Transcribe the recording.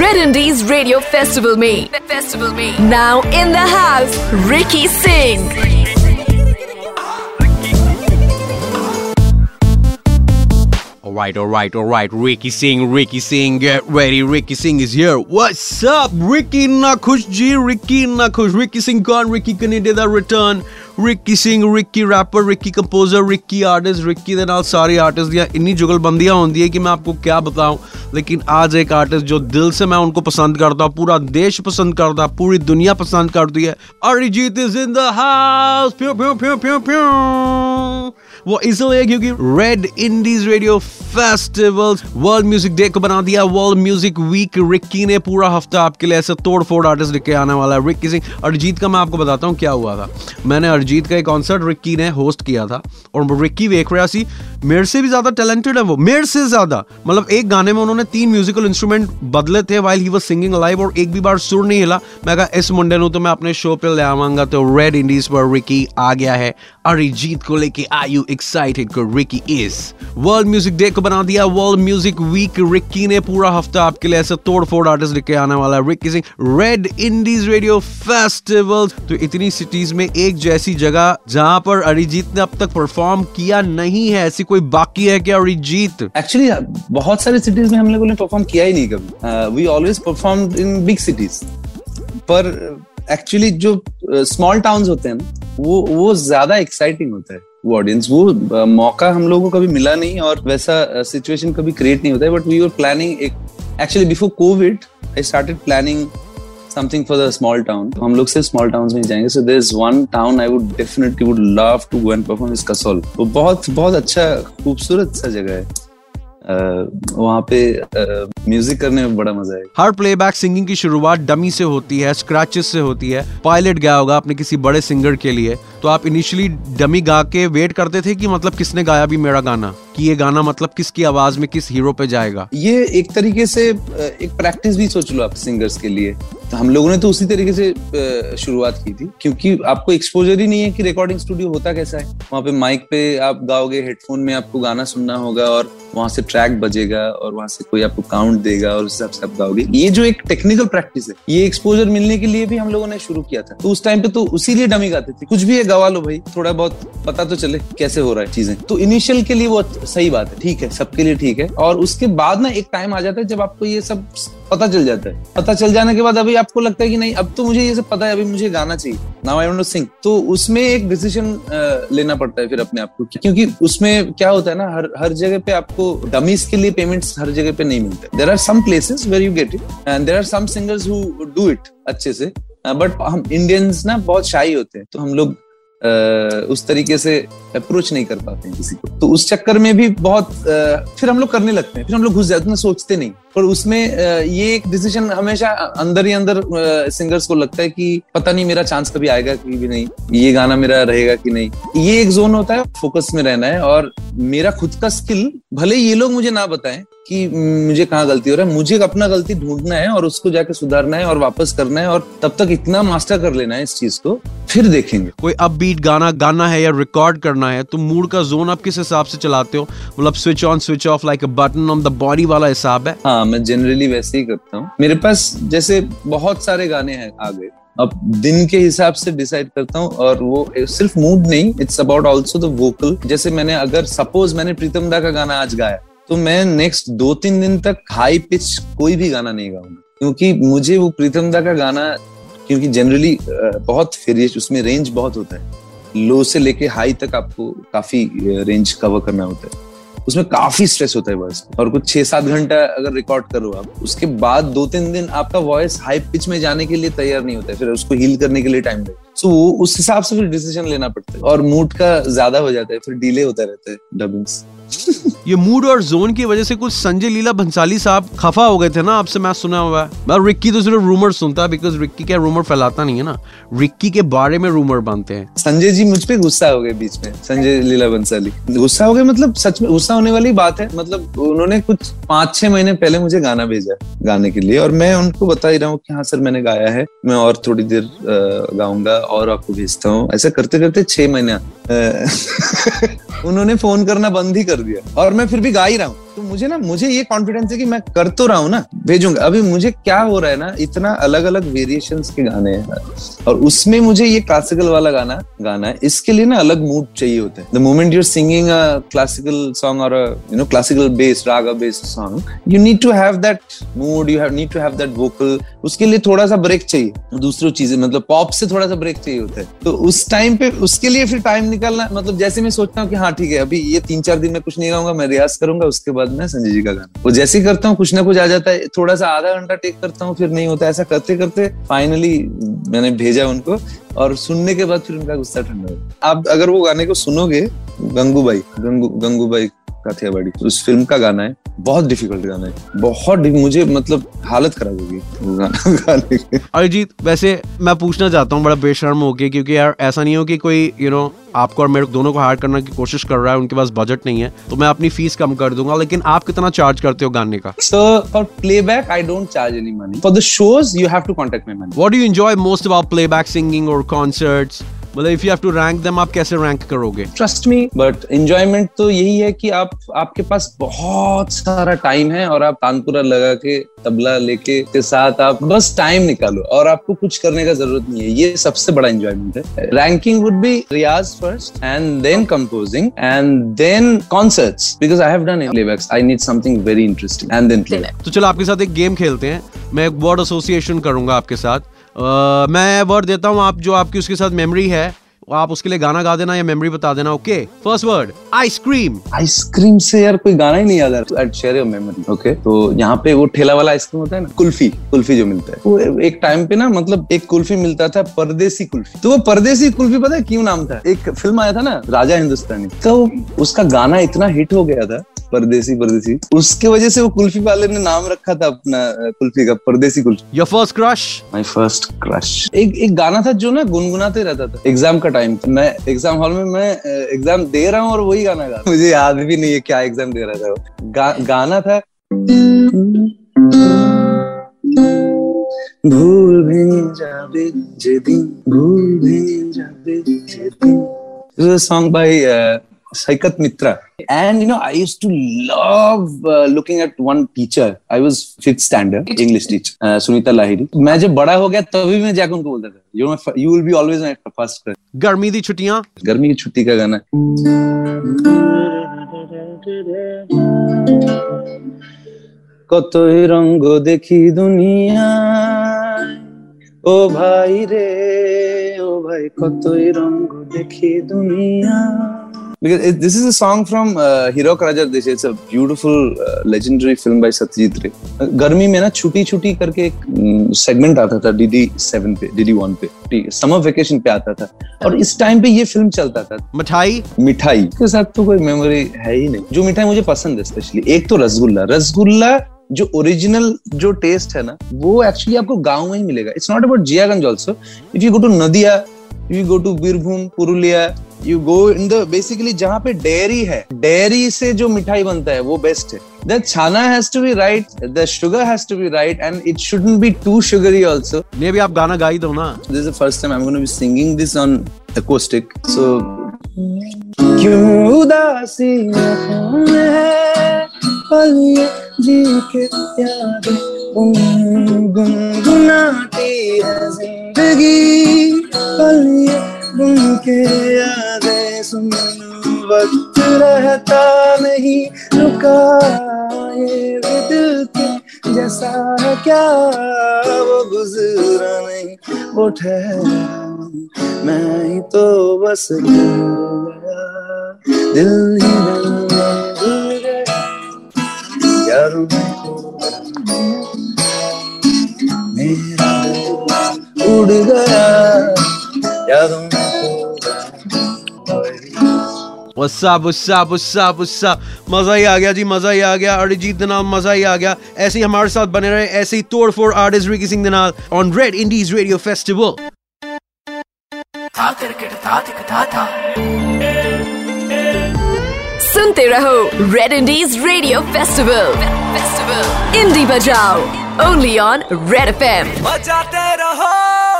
Red Indies Radio Festival में Festival में Now in the house Ricky Singh Alright, alright, alright. Ricky Singh, Ricky Singh, get ready. Ricky Singh is here. What's up? Ricky Nakhush G, Ricky Nakhush. Ricky Singh gone, Ricky Canada return. Ricky Singh Ricky rapper Ricky composer Ricky artist Ricky ਦੇ ਨਾਲ ਸਾਰੇ artist ਦੀਆਂ ਇੰਨੀ जुगलबंदियां होती है कि मैं आपको क्या बताऊं लेकिन आज एक आर्टिस्ट जो दिल से मैं उनको पसंद करता हूँ पूरा देश पसंद करता पूरी दुनिया पसंद करती है Arijit is in the house प्यू प्यू प्यू प्यू प्यू वो इसलिए क्योंकि Red Indies radio festival world music day को बना दिया। वर्ल्ड म्यूज़िक वीक रिक्की ने पूरा हफ़्ता आपके लिए ऐसे तोड़ फोड़ आर्टिस्ट लेके आने वाला है। रिक्की सिंह अरिजीत का मैं आपको बताता हूँ क्या हुआ था। मैंने अरिजीत का एक कॉन्सर्ट रिक्की ने होस्ट किया था और रिक्की वेख रहा सी, मेरे से भी ज़्यादा टैलेंटेड है वो, मेरे से ज़्यादा। मतलब एक गाने में उन्होंने तीन म्यूजिकल इंस्ट्रूमेंट बदले थे while he was singing live और एक भी बार सुर नहीं हिला। मैं कहा, इस मुंडे नु तो मैं अपने शो पे ले आवांगा। तो रेड इंडीज पर रिकी आ गया है। अरिजीत को लेके आई यू एक्साइटेड को Ricky is world music day को बना दिया वर्ल्ड म्यूज़िक वीक रिक्की ने पूरा हफ़्ता आपके लिए ऐसे तोड़ फोड़ आर्टिस्ट लेके आने वाला है Ricky Singh Red Indies radio festival तो इतनी सिटीज़ में एक जैसी जगह जहाँ पर अरिजीत ने अब तक परफॉर्म किया नहीं है ऐसी कोई बाकी है क्या अरिजीत एक्चुअली बहुत सारे सिटीज़ में हम लोगों ने परफॉर्म किया ही नहीं कभी we always perform in big cities पर एक्चुअली जो स्मॉल uh, टाउन्स होते हैं वो वो ज़्यादा एक्साइटिंग होता है, वो ऑडियंस वो मौका हम लोगों को कभी मिला नहीं और वैसा सिचुएशन कभी क्रिएट नहीं होता है बट वी आर प्लानिंग एक actually before Covid I started planning something for the small town हम लोग सिर्फ़ स्मॉल टाउन में जाएँगे. So there's one town I would definitely would love to go and perform is Kasol. वो बहुत बहुत अच्छा खूबसूरत सा जगह है. वहाँ पे म्यूज़िक करने में बड़ा मज़ा है हर प्लेबैक सिंगिंग की शुरुआत डमी से होती है स्क्रैचेस से होती है। पायलट गया होगा अपने किसी बड़े सिंगर के लिए तो आप इनिशियली डमी गा के वेट करते थे कि मतलब किसने गाया भी मेरा गाना? कि ये गाना मतलब किसकी आवाज़ में किस हीरो पे जाएगा? ये एक तरीके से एक प्रैक्टिस भी सोच लो आप सिंगर्स के लिए। तो हम लोगों ने तो उसी तरीके से शुरुआत की थी क्योंकि आपको एक्सपोजर ही नहीं है कि रिकॉर्डिंग स्टूडियो होता कैसा है। वहाँ पे माइक पे आप गाओगे हेडफोन में आपको गाना सुनना होगा और वहाँ से ट्रैक बजेगा और वहाँ से कोई आपको काउंट देगा और उस हिसाब से आप गाओगे। ये जो एक टेक्निकल प्रैक्टिस है, ये एक्सपोजर मिलने के लिए भी हम लोगों ने शुरू किया था। तो उस टाइम पे तो उसी लिए डमी गाते थे। कुछ भी है, गवा लो भाई। थोड़ा बहुत पता तो चले कैसे हो रहा है चीज़ें। तो इनिशियल के लिए वो सही बात है। ठीक है, सबके लिए ठीक है। और उसके बाद ना एक टाइम आ जाता है जब आपको ये सब पता चल जाता है। पता चल जाने के बाद अभी आपको लगता है कि नहीं, अब तो मुझे ये सब पता है, अभी मुझे गाना चाहिए। नाउ आई वांट सिंग तो उसमें एक डिसीज़न लेना पड़ता है फिर अपने आप को क्योंकि उसमें क्या होता है ना, हर हर जगह पे आपको डमीज के लिए पेमेंट्स हर जगह पे नहीं मिलते। There are some places where you get it and there are some singers who do it अच्छे से। बट हम इंडियंस ना बहुत शाही होते हैं तो हम लोग उस तरीके से अप्रोच नहीं कर पाते हैं किसी को। तो उस चक्कर में भी बहुत फिर हम लोग करने लगते हैं। फिर हम लोग घुस जाते हैं सोचते नहीं। पर उसमें ये एक डिसीज़न हमेशा अंदर ही अंदर सिंगर्स को लगता है कि पता नहीं मेरा चांस कभी आएगा कि भी नहीं, ये गाना मेरा रहेगा कि नहीं। ये एक जोन होता है फोकस में रहना है। और मेरा खुद का स्किल भले ये लोग मुझे ना बताएँ कि मुझे कहाँ गलती हो रहा है मुझे अपना गलती ढूंढना है और उसको जाके सुधारना है और वापस करना है और तब तक इतना मास्टर कर लेना है इस चीज़ को फिर देखेंगे। कोई अब बीट गाना गाना है या रिकॉर्ड करना है तो मूड का जोन आप किस हिसाब से चलाते हो? मतलब switch on switch off like a button on the body वाला हिसाब है? हाँ मैं जनरली वैसे ही करता हूँ। मेरे पास जैसे बहुत सारे गाने हैं आ गए अब दिन के हिसाब से डिसाइड करता हूँ और वो सिर्फ़ मूड नहीं it's about also the vocal जैसे मैंने, अगर सपोज़ मैंने प्रीतम दा का गाना आज गाया तो मैं नेक्स्ट दो तीन दिन तक हाई पिच कोई भी गाना नहीं गाऊँगा। क्योंकि मुझे वो प्रीतम दा का गाना, क्योंकि जनरली बहुत फिर उसमें रेंज बहुत होता है। लो से लेके हाई तक आपको काफ़ी रेंज कवर करना होता है। उसमें काफ़ी स्ट्रेस होता है वॉइस और कुछ छह सात घंटा अगर रिकॉर्ड करो आप, उसके बाद दो तीन दिन आपका वॉइस हाई पिच में जाने के लिए तैयार नहीं होता है, फिर उसको हील करने के लिए टाइम लगता सो वो उस हिसाब से फिर डिसीज़न लेना पड़ता है। और मूड का ज़्यादा हो जाता है, फिर डिले होता रहता है डबिंग्स ये मूड और जोन की वजह से कुछ संजय लीला भंसाली साहब खफा हो गए थे ना, आपसे मैं सुना हुआ है। रिक्की तो सिर्फ़ रूमर सुनता है बिकॉज़ रिक्की क्या रूमर फैलाता नहीं है ना। रिक्की के बारे में रूमर बनते हैं। संजय जी मुझ पे गुस्सा हो गए बीच में, संजय लीला भंसाली। गुस्सा हो गए मतलब सच में गुस्सा होने वाली बात है। मतलब उन्होंने कुछ पाँच छह महीने पहले मुझे गाना भेजा गाने के लिए। और मैं उनको बता ही रहा हूँ कि हाँ सर, मैंने गाया है। मैं और थोड़ी देर गाऊँगा और आपको भेजता हूँ। ऐसा करते करते छह महीना उन्होंने फ़ोन करना बंद ही कर दिया। और मैं फिर भी गा ही रहा हूँ। तो मुझे ना, मुझे ये कॉन्फिडेंस है कि मैं कर तो रहा हूँ ना, भेजूँगा। अभी मुझे क्या हो रहा है ना, इतना अलग अलग वेरिएशन के गाने हैं। और उसमें मुझे ये क्लासिकल वाला गाना गाना है, इसके लिए ना अलग मूड चाहिए होता है। The moment you're singing a classical song और you know classical based raga based song you need to have that mood you need to have that vocal उसके लिए थोड़ा सा ब्रेक चाहिए, दूसरी चीज़ें मतलब पॉप से थोड़ा सा ब्रेक चाहिए होता है। तो उस टाइम पे उसके लिए फिर टाइम निकालना मतलब जैसे मैं सोचता हूँ कि हाँ ठीक है, अभी ये तीन चार दिन में कुछ नहीं रहूँगा मैं रियाज करूँगा, उसके बाद मैं संजय जी का गाना। वो जैसे ही करता हूँ, कुछ ना कुछ आ जाता है। थोड़ा सा आधा घंटा टेक करता हूँ, फिर नहीं होता। ऐसा करते करते फाइनली मैंने भेजा उनको और सुनने के बाद फिर उनका गुस्सा ठंडा हो आप अगर वो गाने को सुनोगे, गंगूबाई, गंगू, गंगूबाई काथियावाड़ी उस फ़िल्म का गाना है बहुत डिफ़िकल्ट गाना है। बहुत मुझे मतलब हालत खराब होगी गाना गाने के। अरिजीत वैसे मैं पूछना चाहता हूँ बड़ा बेशर्म होके क्योंकि यार ऐसा नहीं हो कि कोई यू you नो आपको और मेरे दोनों को हायर करने की कोशिश कर रहा है उनके पास बजट नहीं है तो मैं अपनी फ़ीस कम कर दूँगा लेकिन आप कितना चार्ज करते हो गाने का? So for playback I don't charge any money for the shows you have to contact my money what do you enjoy most about playback singing और कॉन्सर्ट्स मतलब if you have to rank them आप कैसे rank करोगे? Trust me but enjoyment तो यही है कि आप आपके पास बहुत सारा टाइम है और आप तानपुरा लगा के तबला लेके के साथ आप बस टाइम निकालो और आपको कुछ करने का ज़रूरत नहीं है। ये सबसे बड़ा एंजॉयमेंट है। Ranking would be riyaz first and then composing and then concerts because I have done playbacks I need something very interesting and then play तो चलो आपके साथ एक गेम खेलते हैं। मैं एक वर्ड एसोसिएशन करूँगा आपके साथ। मैं वर्ड देता हूँ आप जो आपकी उसके साथ मेमोरी है आप उसके लिए गाना गा देना या मेमोरी बता देना okay first word ice cream ice cream से यार कोई गाना ही नहीं याद आ रहा। शेयर योर मेमोरी ओके तो यहाँ पे वो ठेला वाला आइसक्रीम होता है ना कुल्फी कुल्फी जो मिलता है। वो एक टाइम पे ना मतलब एक कुल्फी मिलता था परदेसी कुल्फी। तो वो परदेसी कुल्फी पता है क्यों नाम था? एक फ़िल्म आया था ना राजा हिंदुस्तानी। तो उसका गाना इतना हिट हो गया था परदेसी परदेसी। उसके वजह से वो कुल्फी वाले ने नाम रखा था अपना कुल्फी का परदेसी kulfi. Your first crush my first crush एक एक गाना था जो ना गुनगुनाते रहता था एग्ज़ाम का टाइम मैं एग्ज़ाम हॉल में मैं एग्ज़ाम दे रहा हूँ और वही गाना गा मुझे याद भी नहीं है क्या एग्ज़ाम दे रहा था गा, गाना था। भूल भी जाबे जे दिन भूल भी जाबे जे दिन song by Saikat Mitra. And, you know, I used to love uh, looking at one teacher. I was fifth standard English teacher, uh, Sunita Lahiri. मैं जब बड़ा हो गया तभी मैं जाकर उनको बोलता था you, know, you will be always my first crush. गर्मी दी छुट्टियां गर्मी की छुट्टी का गाना কতই রঙ্গ দেখি দুনিয়া ও ভাই রে ও ভাই কতই রঙ্গ দেখি দুনিয়া because it, this is a song from uh, Hero Raja Desh. It's a beautiful, uh, legendary film by Satyajit Ray. गर्मी में ना छुट्टी छुट्टी करके एक सेगमेंट आता था डीडी सेवन पे डीडी वन पे. समर वेकेशन पे आता था. और इस टाइम पे ये फ़िल्म चलता था। मिठाई? मिठाई के साथ तो कोई मेमोरी है ही नहीं। जो मिठाई मुझे पसंद है स्पेशली एक तो रसगुल्ला। रसगुल्ला जो ओरिजिनल जो टेस्ट है ना वो एक्चुअली आपको गाँव में ही मिलेगा। It's not about Jiaganj also if you go to Nadia if you go to Birbhum Purulia you go in the basically जहाँ पे डेयरी है डेयरी से जो मिठाई बनता है वो बेस्ट है। The chhana has to be right the sugar has to be right and it shouldn't be too sugary also ये भी आप गाना गा ही दो ना। This is the first time I am gonna be singing this on acoustic so क्यों उदासी है पल जी के यादें गुनगुनाती है ज़िंदगी। पल के यादें सुन वक्त रहता नहीं। रुका ये दिल के जैसा क्या? वो गुजरा नहीं, वो ठहरा मैं ही तो बस गया दिल ही यार मेरा उड़ गया। यादों What's up, what's up, what's up, what's up? मज़ा ही आ गया जी मज़ा ही आ गया। अरिजीत दनाल मज़ा ही आ गया। ऐसे ही हमारे साथ बने रहे ऐसे ही तोड़ फोड़ artist Ricky Singh Danal on Red Indies radio festival सुनते रहो Red Indies radio festival festival indie बजाओ। Only on Red FM बजाते रहो।